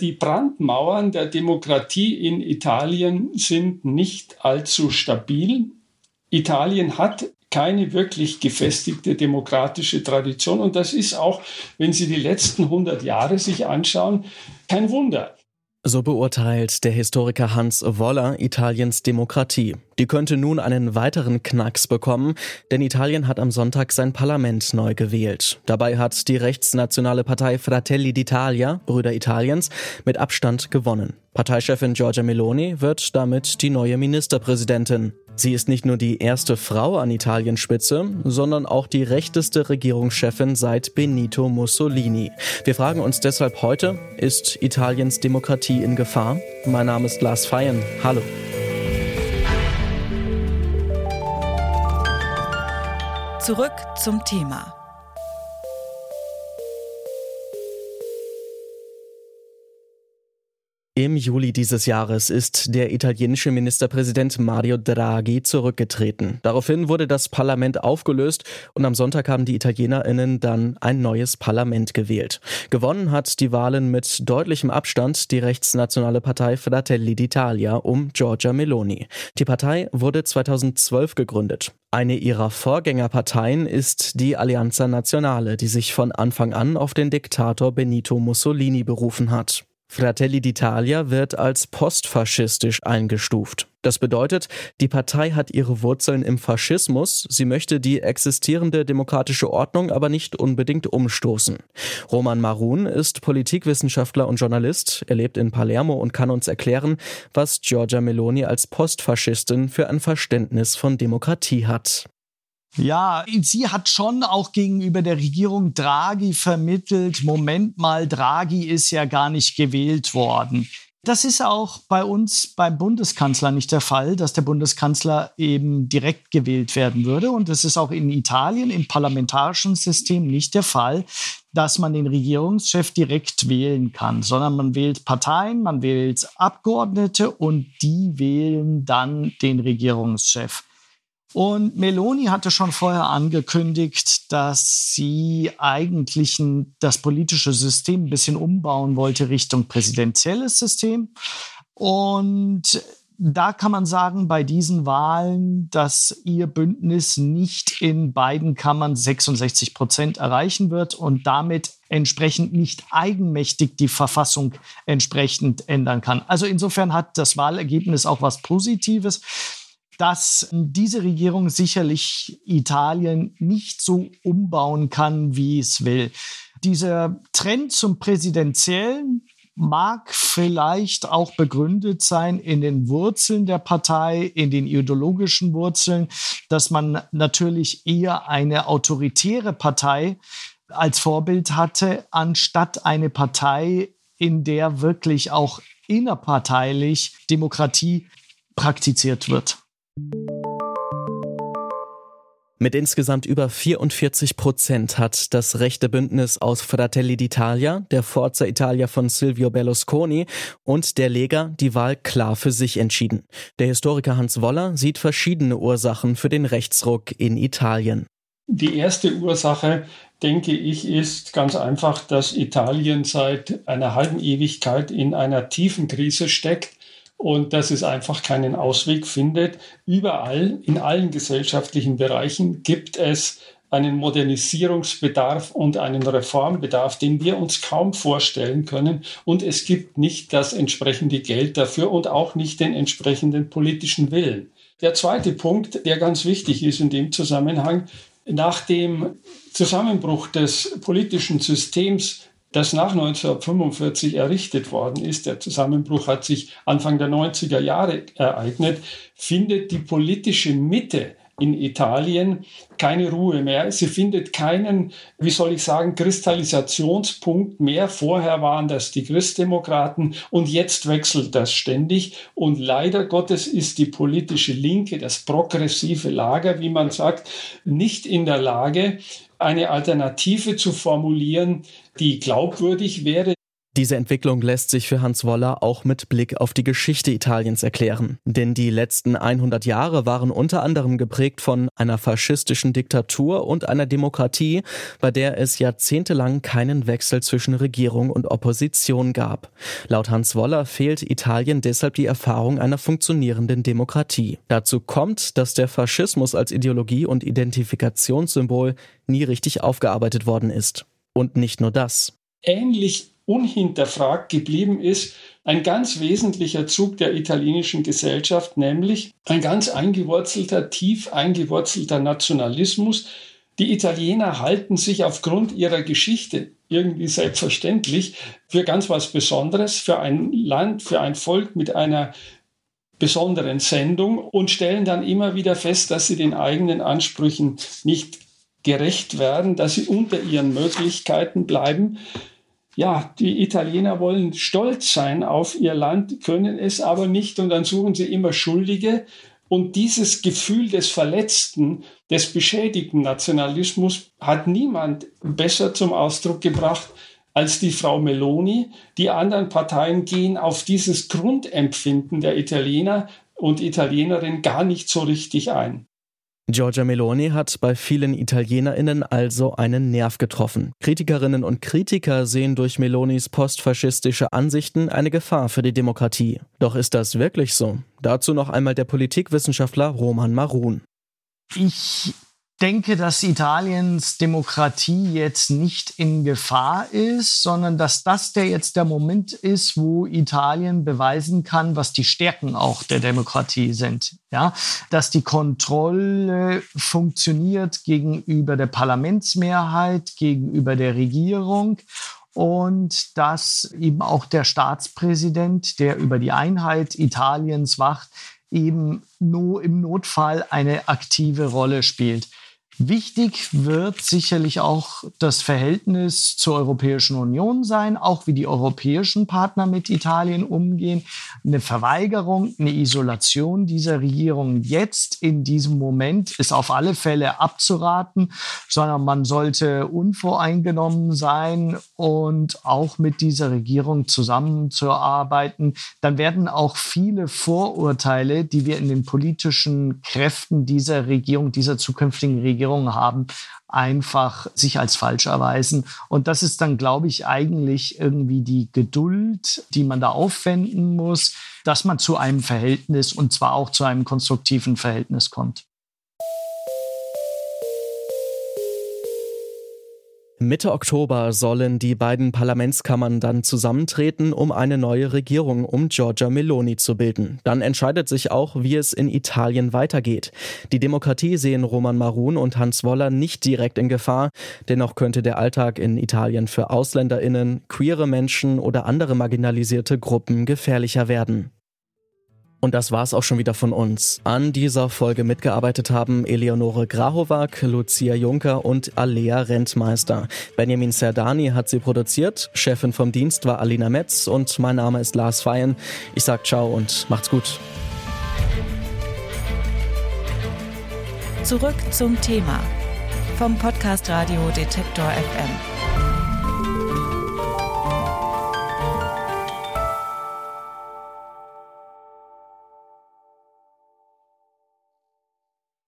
Die Brandmauern der Demokratie in Italien sind nicht allzu stabil. Italien hat keine wirklich gefestigte demokratische Tradition und das ist auch, wenn Sie die letzten 100 Jahre sich anschauen, kein Wunder. So beurteilt der Historiker Hans Woller Italiens Demokratie. Die könnte nun einen weiteren Knacks bekommen, denn Italien hat am Sonntag sein Parlament neu gewählt. Dabei hat die rechtsnationale Partei Fratelli d'Italia, Brüder Italiens, mit Abstand gewonnen. Parteichefin Giorgia Meloni wird damit die neue Ministerpräsidentin. Sie ist nicht nur die erste Frau an Italiens Spitze, sondern auch die rechteste Regierungschefin seit Benito Mussolini. Wir fragen uns deshalb heute, ist Italiens Demokratie in Gefahr? Mein Name ist Lars Feyen. Hallo. Zurück zum Thema. Im Juli dieses Jahres ist der italienische Ministerpräsident Mario Draghi zurückgetreten. Daraufhin wurde das Parlament aufgelöst und am Sonntag haben die Italienerinnen dann ein neues Parlament gewählt. Gewonnen hat die Wahlen mit deutlichem Abstand die rechtsnationale Partei Fratelli d'Italia um Giorgia Meloni. Die Partei wurde 2012 gegründet. Eine ihrer Vorgängerparteien ist die Alleanza Nazionale, die sich von Anfang an auf den Diktator Benito Mussolini berufen hat. Fratelli d'Italia wird als postfaschistisch eingestuft. Das bedeutet, die Partei hat ihre Wurzeln im Faschismus, sie möchte die existierende demokratische Ordnung aber nicht unbedingt umstoßen. Roman Marun ist Politikwissenschaftler und Journalist, er lebt in Palermo und kann uns erklären, was Giorgia Meloni als Postfaschistin für ein Verständnis von Demokratie hat. Ja, sie hat schon auch gegenüber der Regierung Draghi vermittelt, Moment mal, Draghi ist ja gar nicht gewählt worden. Das ist auch bei uns beim Bundeskanzler nicht der Fall, dass der Bundeskanzler eben direkt gewählt werden würde. Und es ist auch in Italien im parlamentarischen System nicht der Fall, dass man den Regierungschef direkt wählen kann, sondern man wählt Parteien, man wählt Abgeordnete und die wählen dann den Regierungschef. Und Meloni hatte schon vorher angekündigt, dass sie eigentlich das politische System ein bisschen umbauen wollte Richtung präsidentielles System. Und da kann man sagen, bei diesen Wahlen, dass ihr Bündnis nicht in beiden Kammern 66 Prozent erreichen wird und damit entsprechend nicht eigenmächtig die Verfassung entsprechend ändern kann. Also insofern hat das Wahlergebnis auch was Positives dass diese Regierung sicherlich Italien nicht so umbauen kann, wie es will. Dieser Trend zum Präsidentiellen mag vielleicht auch begründet sein in den Wurzeln der Partei, in den ideologischen Wurzeln, dass man natürlich eher eine autoritäre Partei als Vorbild hatte, anstatt eine Partei, in der wirklich auch innerparteilich Demokratie praktiziert wird. Mit insgesamt über 44 Prozent hat das rechte Bündnis aus Fratelli d'Italia, der Forza Italia von Silvio Berlusconi und der Lega die Wahl klar für sich entschieden. Der Historiker Hans Woller sieht verschiedene Ursachen für den Rechtsruck in Italien. Die erste Ursache, denke ich, ist ganz einfach, dass Italien seit einer halben Ewigkeit in einer tiefen Krise steckt und dass es einfach keinen Ausweg findet. Überall, in allen gesellschaftlichen Bereichen gibt es einen Modernisierungsbedarf und einen Reformbedarf, den wir uns kaum vorstellen können. Und es gibt nicht das entsprechende Geld dafür und auch nicht den entsprechenden politischen Willen. Der zweite Punkt, der ganz wichtig ist in dem Zusammenhang, nach dem Zusammenbruch des politischen Systems das nach 1945 errichtet worden ist, der Zusammenbruch hat sich Anfang der 90er Jahre ereignet, findet die politische Mitte in Italien keine Ruhe mehr. Sie findet keinen, wie soll ich sagen, Kristallisationspunkt mehr. Vorher waren das die Christdemokraten und jetzt wechselt das ständig. Und leider Gottes ist die politische Linke, das progressive Lager, wie man sagt, nicht in der Lage, eine Alternative zu formulieren, die glaubwürdig wäre. Diese Entwicklung lässt sich für Hans Woller auch mit Blick auf die Geschichte Italiens erklären. Denn die letzten 100 Jahre waren unter anderem geprägt von einer faschistischen Diktatur und einer Demokratie, bei der es jahrzehntelang keinen Wechsel zwischen Regierung und Opposition gab. Laut Hans Woller fehlt Italien deshalb die Erfahrung einer funktionierenden Demokratie. Dazu kommt, dass der Faschismus als Ideologie und Identifikationssymbol nie richtig aufgearbeitet worden ist. Und nicht nur das. Ähnlich unhinterfragt geblieben ist, ein ganz wesentlicher Zug der italienischen Gesellschaft, nämlich ein ganz eingewurzelter, tief eingewurzelter Nationalismus. Die Italiener halten sich aufgrund ihrer Geschichte irgendwie selbstverständlich für ganz was Besonderes, für ein Land, für ein Volk mit einer besonderen Sendung und stellen dann immer wieder fest, dass sie den eigenen Ansprüchen nicht gerecht werden, dass sie unter ihren Möglichkeiten bleiben ja, die Italiener wollen stolz sein auf ihr Land, können es aber nicht und dann suchen sie immer Schuldige. Und dieses Gefühl des verletzten, des beschädigten Nationalismus hat niemand besser zum Ausdruck gebracht als die Frau Meloni. Die anderen Parteien gehen auf dieses Grundempfinden der Italiener und Italienerinnen gar nicht so richtig ein. Giorgia Meloni hat bei vielen Italienerinnen also einen Nerv getroffen. Kritikerinnen und Kritiker sehen durch Melonis postfaschistische Ansichten eine Gefahr für die Demokratie. Doch ist das wirklich so? Dazu noch einmal der Politikwissenschaftler Roman Marun. Ich denke, dass Italiens Demokratie jetzt nicht in Gefahr ist, sondern dass das der jetzt der Moment ist, wo Italien beweisen kann, was die Stärken auch der Demokratie sind. Ja, dass die Kontrolle funktioniert gegenüber der Parlamentsmehrheit, gegenüber der Regierung und dass eben auch der Staatspräsident, der über die Einheit Italiens wacht, eben nur im Notfall eine aktive Rolle spielt. Wichtig wird sicherlich auch das Verhältnis zur Europäischen Union sein, auch wie die europäischen Partner mit Italien umgehen. Eine Verweigerung, eine Isolation dieser Regierung jetzt in diesem Moment ist auf alle Fälle abzuraten, sondern man sollte unvoreingenommen sein und auch mit dieser Regierung zusammenzuarbeiten. Dann werden auch viele Vorurteile, die wir in den politischen Kräften dieser Regierung, dieser zukünftigen Regierung Regierungen haben, einfach sich als falsch erweisen. Und das ist dann, glaube ich, eigentlich irgendwie die Geduld, die man da aufwenden muss, dass man zu einem Verhältnis und zwar auch zu einem konstruktiven Verhältnis kommt. Mitte Oktober sollen die beiden Parlamentskammern dann zusammentreten, um eine neue Regierung um Giorgia Meloni zu bilden. Dann entscheidet sich auch, wie es in Italien weitergeht. Die Demokratie sehen Roman Marun und Hans Woller nicht direkt in Gefahr. Dennoch könnte der Alltag in Italien für AusländerInnen, queere Menschen oder andere marginalisierte Gruppen gefährlicher werden. Und das war's auch schon wieder von uns. An dieser Folge mitgearbeitet haben Eleonore Grahovac, Lucia Juncker und Alea Rentmeister. Benjamin Serdani hat sie produziert, Chefin vom Dienst war Alina Metz und mein Name ist Lars Feyen. Ich sag ciao und macht's gut. Zurück zum Thema vom Podcast Radio Detektor FM.